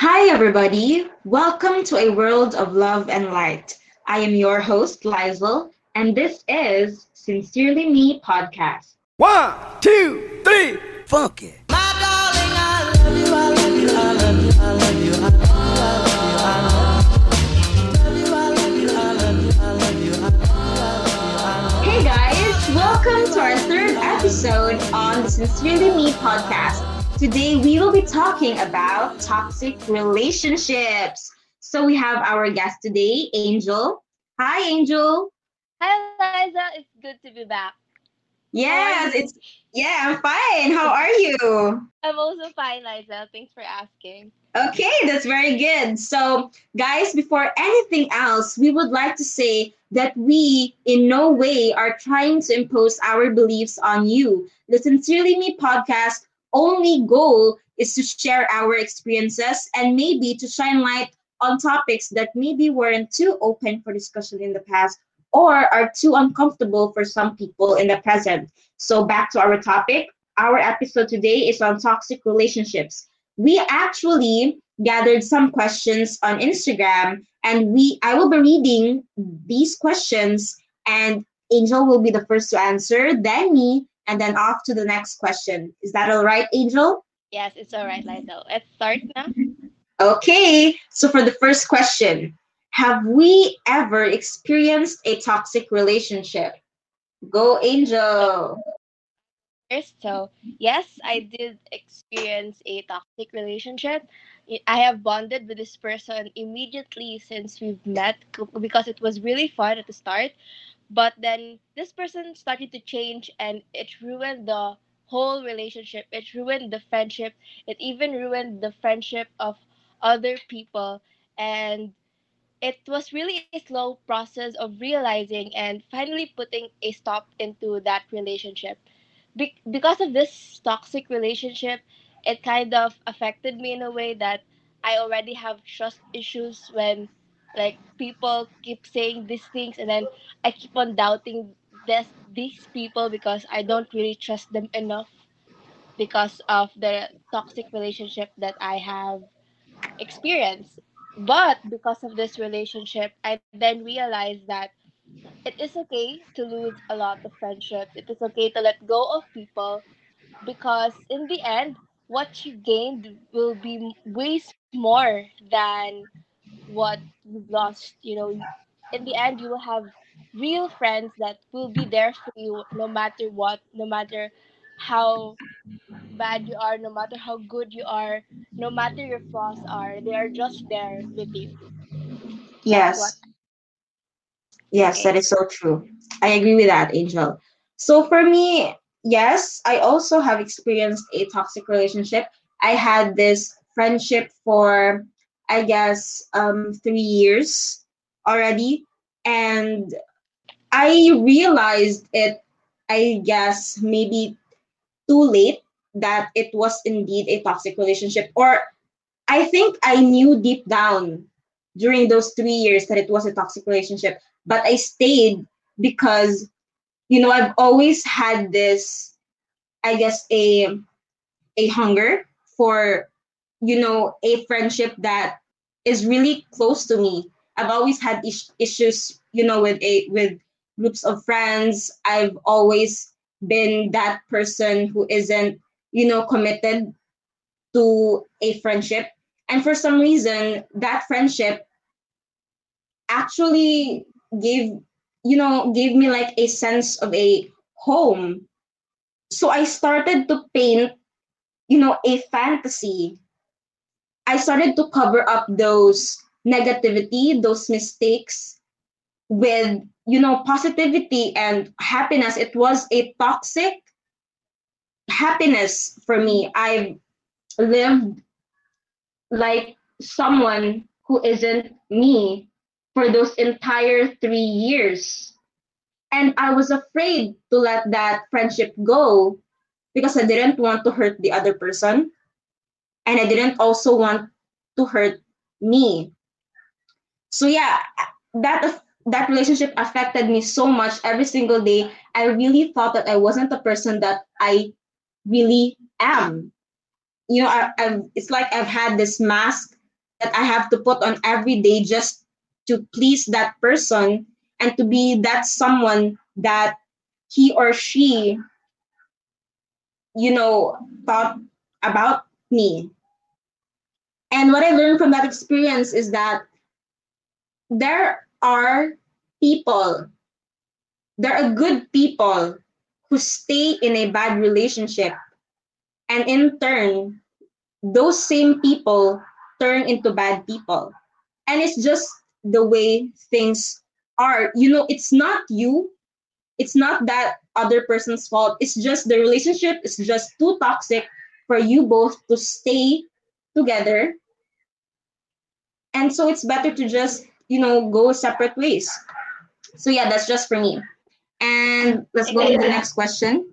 Hi, everybody. Welcome to a world of love and light. I am your host, Lizel, and this is Sincerely Me podcast. One, two, three, funky. Hey, guys. Welcome to our third episode on the Sincerely Me podcast. Today, we will be talking about toxic relationships. So, we have our guest today, Angel. Hi, Angel. Hi, Liza. It's good to be back. Yes, it's yeah, I'm fine. How are you? I'm also fine, Liza. Thanks for asking. Okay, that's very good. So, guys, before anything else, we would like to say that we in no way are trying to impose our beliefs on you. The Sincerely Me podcast only goal is to share our experiences and maybe to shine light on topics that maybe weren't too open for discussion in the past or are too uncomfortable for some people in the present. So, back to our topic. Our episode today is on toxic relationships. We actually gathered some questions on Instagram and we I will be reading these questions and Angel will be the first to answer, then me, and then off to the next question. Is that all right, Angel? Yes, it's all right, Liza. Let's start now. Okay, so for the first question, have we ever experienced a toxic relationship? Go, Angel. First, so yes, I did experience a toxic relationship. I- I have bonded with this person immediately since we've met because it was really fun at the start. But then this person started to change and it ruined the whole relationship. It ruined the friendship. It even ruined the friendship of other people. And it was really a slow process of realizing and finally putting a stop into that relationship. Be- because of this toxic relationship, it kind of affected me in a way that I already have trust issues when like people keep saying these things and then I keep on doubting this these people because I don't really trust them enough because of the toxic relationship that I have experienced. But because of this relationship, I then realized that it is okay to lose a lot of friendships. It is okay to let go of people because in the end, what you gained will be m- way more than what you've lost. You know, in the end, you will have real friends that will be there for you no matter what, no matter how bad you are, no matter how good you are, no matter your flaws are. They are just there with you. Yes, yes, that Okay. is so true. I agree with that, Angel. So for me, yes, I also have experienced a toxic relationship. I had this friendship for, I guess, um, three years already, and I realized it, I guess, maybe too late that it was indeed a toxic relationship, or I think I knew deep down during those three years that it was a toxic relationship, but I stayed because you know I've always had this, I guess, a a hunger for you know a friendship that is really close to me. I've always had is- issues, you know, with a with groups of friends. I've always been that person who isn't, you know, committed to a friendship. And for some reason, that friendship actually gave, you know, gave me like a sense of a home. So I started to paint, you know, a fantasy. I started to cover up those negativity, those mistakes with, you know, positivity and happiness. It was a toxic happiness for me. I've lived like someone who isn't me for those entire three years. And I was afraid to let that friendship go because I didn't want to hurt the other person. And I didn't also want to hurt me. So yeah, that that relationship affected me so much every single day. I really thought that I wasn't the person that I really am. You know, I, I've it's like I've had this mask that I have to put on every day just to please that person and to be that someone that he or she you know thought about me and what i learned from that experience is that there are people there are good people who stay in a bad relationship. And in turn those same people turn into bad people. And it's just the way things are. You know it's not you. It's not that other person's fault. It's just the relationship is just too toxic for you both to stay together and so it's better to just you know go separate ways so yeah that's just for me and let's go to the next question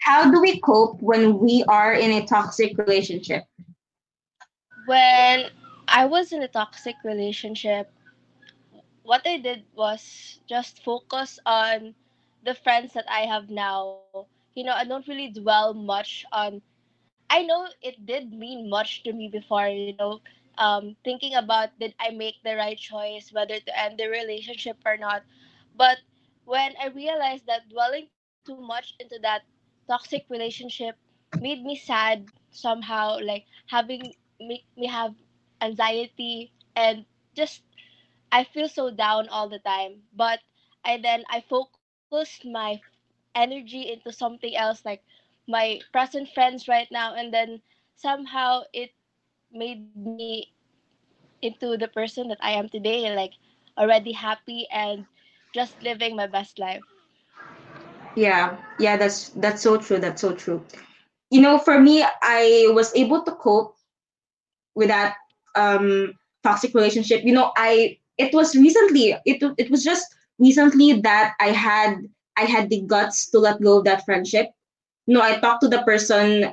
how do we cope when we are in a toxic relationship when I was in a toxic relationship, what I did was just focus on the friends that I have now. You know, I don't really dwell much on. I know it did mean much to me before, you know, um, thinking about did I make the right choice, whether to end the relationship or not. But when I realized that dwelling too much into that toxic relationship made me sad somehow, like having make me have anxiety and just I feel so down all the time. But I then I focused my energy into something else like my present friends right now and then somehow it made me into the person that I am today like already happy and just living my best life. yeah. Yeah that's that's so true. That's so true. You know for me i was able to cope with that um toxic relationship. You know i it was recently it it was just recently that i had i had the guts to let go of that friendship no i talked to the person.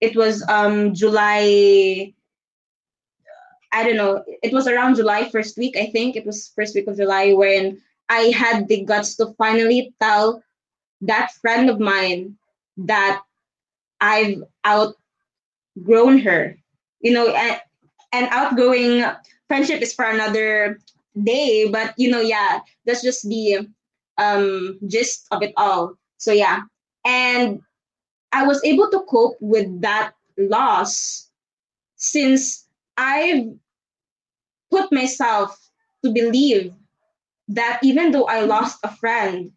It was um july i don't know it was around july first week i think. It was first week of july when i had the guts to finally tell that friend of mine that i've outgrown her. You know and, and outgrowing friendship is for another day but you know yeah that's just the um gist of it all. So yeah and i was able to cope with that loss since i've put myself to believe that even though i lost a friend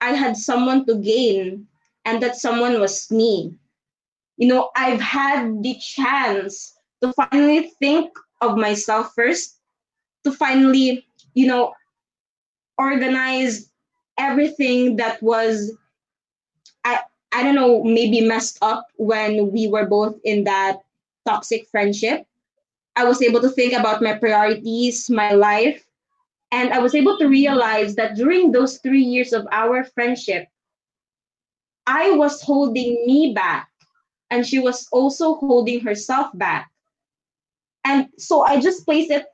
i had someone to gain and that someone was me. You know i've had the chance to finally think of myself first to finally you know organize everything that was i don't know maybe messed up when we were both in that toxic friendship. I was able to think about my priorities my life and i was able to realize that during those 3 years of our friendship i was holding me back and she was also holding herself back. And so i just placed it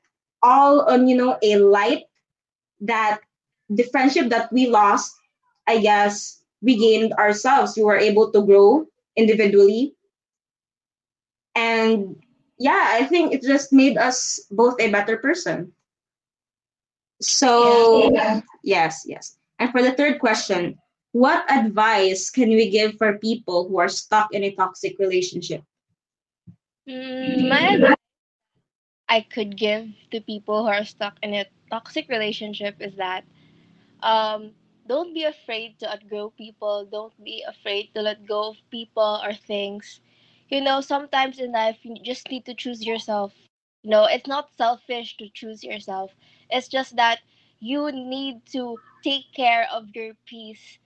all on you know a light that the friendship that we lost i guess we gained ourselves. We were able to grow individually. And yeah i think it just made us both a better person. So Yeah. yes yes. And for the third question what advice can we give for people who are stuck in a toxic relationship? Mm, my advice I could give to people who are stuck in a toxic relationship is that um, don't be afraid to outgrow people. Don't be afraid to let go of people or things. You know, sometimes in life, you just need to choose yourself. You know, it's not selfish to choose yourself. It's just that you need to take care of your peace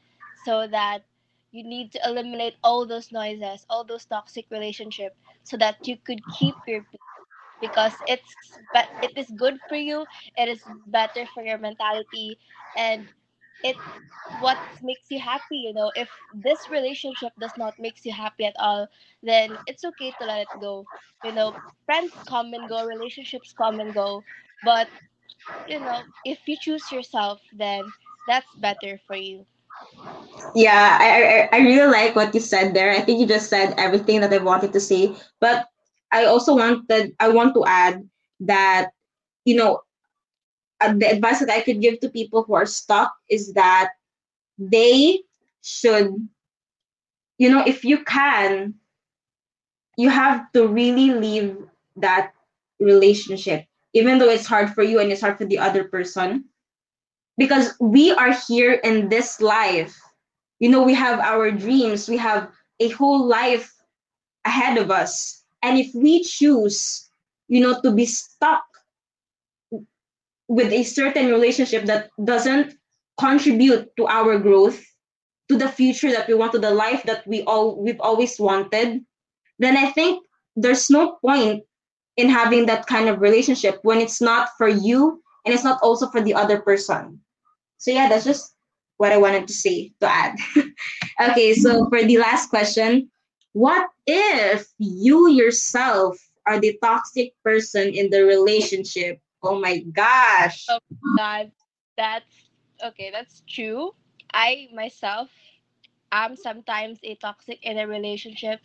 so that you need to eliminate all those noises, all those toxic relationships so that you could keep your peace because it's but it is good for you it is better for your mentality and it what makes you happy you know if this relationship does not makes you happy at all then it's okay to let it go you know friends come and go relationships come and go but you know if you choose yourself then that's better for you Yeah, I, I I really like what you said there. I think you just said everything that I wanted to say. But I also wanted I want to add that you know uh, the advice that I could give to people who are stuck is that they should you know if you can you have to really leave that relationship even though it's hard for you and it's hard for the other person. Because we are here in this life. You know we have our dreams. We have a whole life ahead of us. And if we choose you know to be stuck with a certain relationship that doesn't contribute to our growth to the future that we want to the life that we all we've always wanted then i think there's no point in having that kind of relationship when it's not for you and it's not also for the other person. So yeah that's just what i wanted to say to add. Okay so for the last question what if you yourself are the toxic person in the relationship oh my gosh Oh God, that's okay. That's true. I myself am sometimes a toxic in a relationship.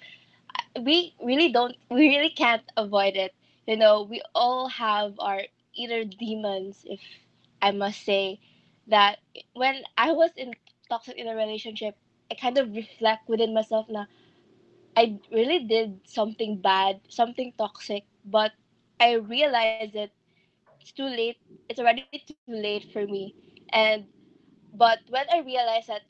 We really don't. We really can't avoid it. You know, we all have our inner demons, if I must say, that when I was in toxic in a relationship, I kind of reflect within myself now. I really did something bad, something toxic, but I realized it it's too late. It's already too late for me. And but when I realized that,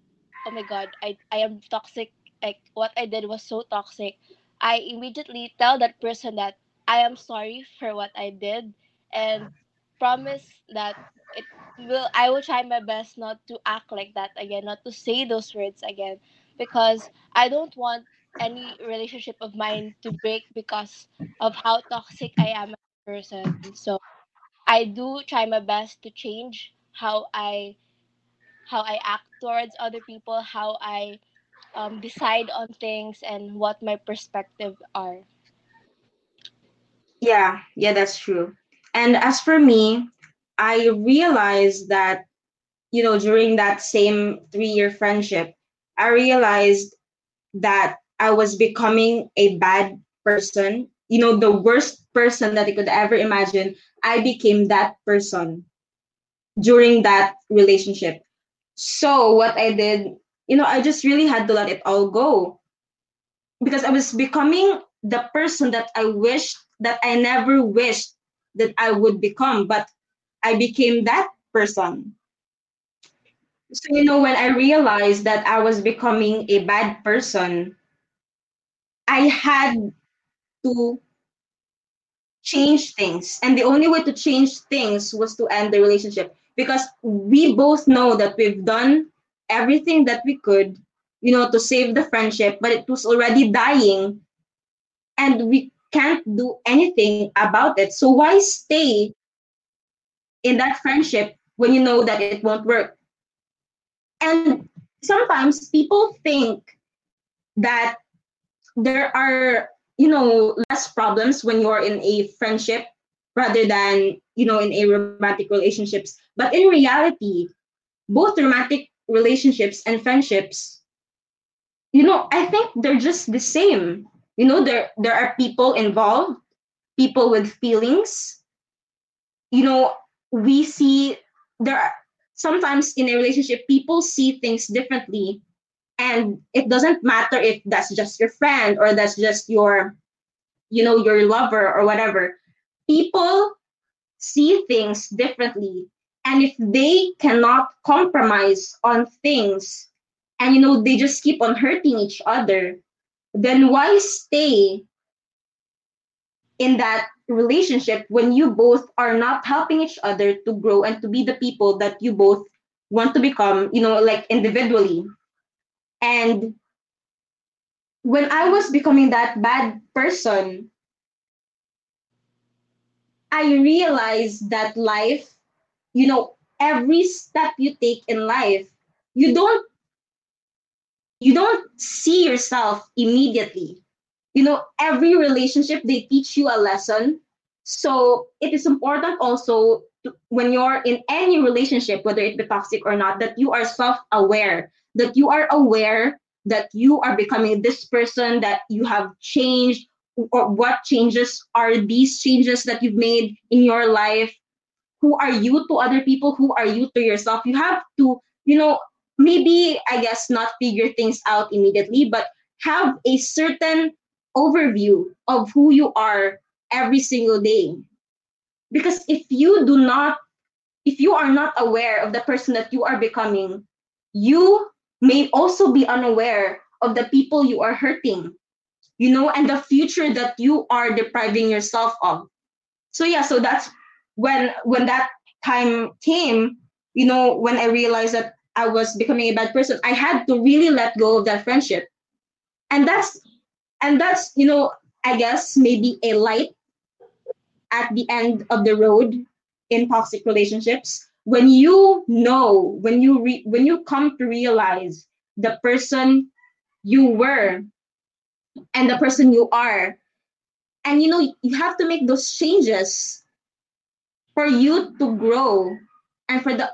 oh my god, I I am toxic. Like what I did was so toxic. I immediately tell that person that I am sorry for what I did, and promise that it will. I will try my best not to act like that again, not to say those words again, because I don't want any relationship of mine to break because of how toxic I am as a person. So I do try my best to change how I how I act towards other people, how I um, decide on things, and what my perspective are. yeah yeah that's true and as for me i realized that you know during that same three year friendship i realized that i was becoming a bad person you know the worst person that i could ever imagine i became that person during that relationship. So what i did you know i just really had to let it all go. Because i was becoming the person that i wished that i never wished that i would become but i became that person. So you know when i realized that i was becoming a bad person i had to change things. And the only way to change things was to end the relationship. Because we both know that we've done everything that we could you know to save the friendship but it was already dying. And we can't do anything about it. So why stay in that friendship when you know that it won't work? And sometimes people think that there are you know less problems when you're in a friendship rather than you know in a romantic relationships. But in reality both romantic relationships and friendships you know i think they're just the same. You know there there are people involved people with feelings. You know we see there are sometimes in a relationship people see things differently and it doesn't matter if that's just your friend or that's just your you know your lover or whatever. People see things differently. And if they cannot compromise on things and you know they just keep on hurting each other then why stay in that relationship when you both are not helping each other to grow and to be the people that you both want to become you know like individually and when i was becoming that bad person i realized that life you know every step you take in life you don't you don't see yourself immediately. You know every relationship they teach you a lesson. So it is important also to, when you're in any relationship whether it be toxic or not that you are self-aware that you are aware that you are becoming this person that you have changed or what changes are these changes that you've made in your life? Who are you to other people? Who are you to yourself? You have to you know maybe i guess not figure things out immediately but have a certain overview of who you are every single day. Because if you do not if you are not aware of the person that you are becoming you may also be unaware of the people you are hurting you know and the future that you are depriving yourself of. So yeah so that's when when that time came you know when i realized that i was becoming a bad person i had to really let go of that friendship. And that's and that's you know i guess maybe a light at the end of the road in toxic relationships when you know when you re- when you come to realize the person you were and the person you are and you know you have to make those changes for you to grow and for the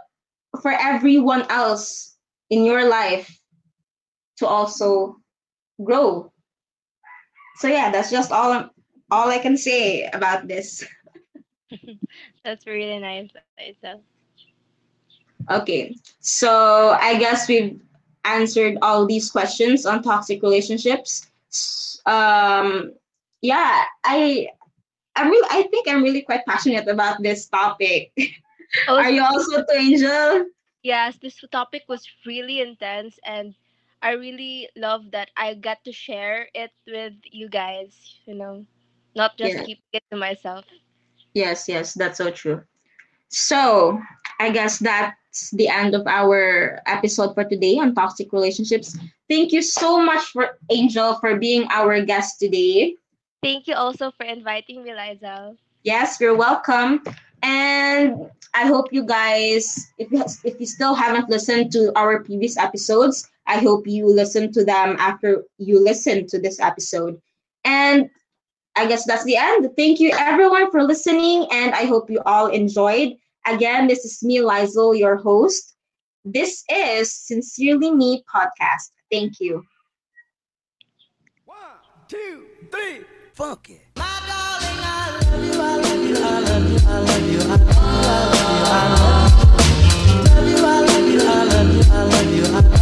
for everyone else in your life to also grow so yeah that's just all all i can say about this That's really nice. Okay so i guess we've answered all these questions on toxic relationships um yeah i i'm really i think i'm really quite passionate about this topic Oh, are you also to angel yes, this topic was really intense, and I really love that I got to share it with you guys. You know, not just Yeah. keep it to myself. yes yes that's so true so i guess that's the end of our episode for today on toxic relationships thank you so much for angel for being our guest today Thank you also for inviting me, Liza. Yes, you're welcome. And I hope you guys, if you, if you still haven't listened to our previous episodes, I hope you listen to them after you listen to this episode. And I guess that's the end. Thank you everyone for listening, and I hope you all enjoyed. Again, this is me, Lizel, your host. This is Sincerely Me Podcast. Thank you. One, two, three, funk it. My darling, I love you, I love you, I love you, I love you, I love you, I love you, I love you, I love you, I love you, I love you.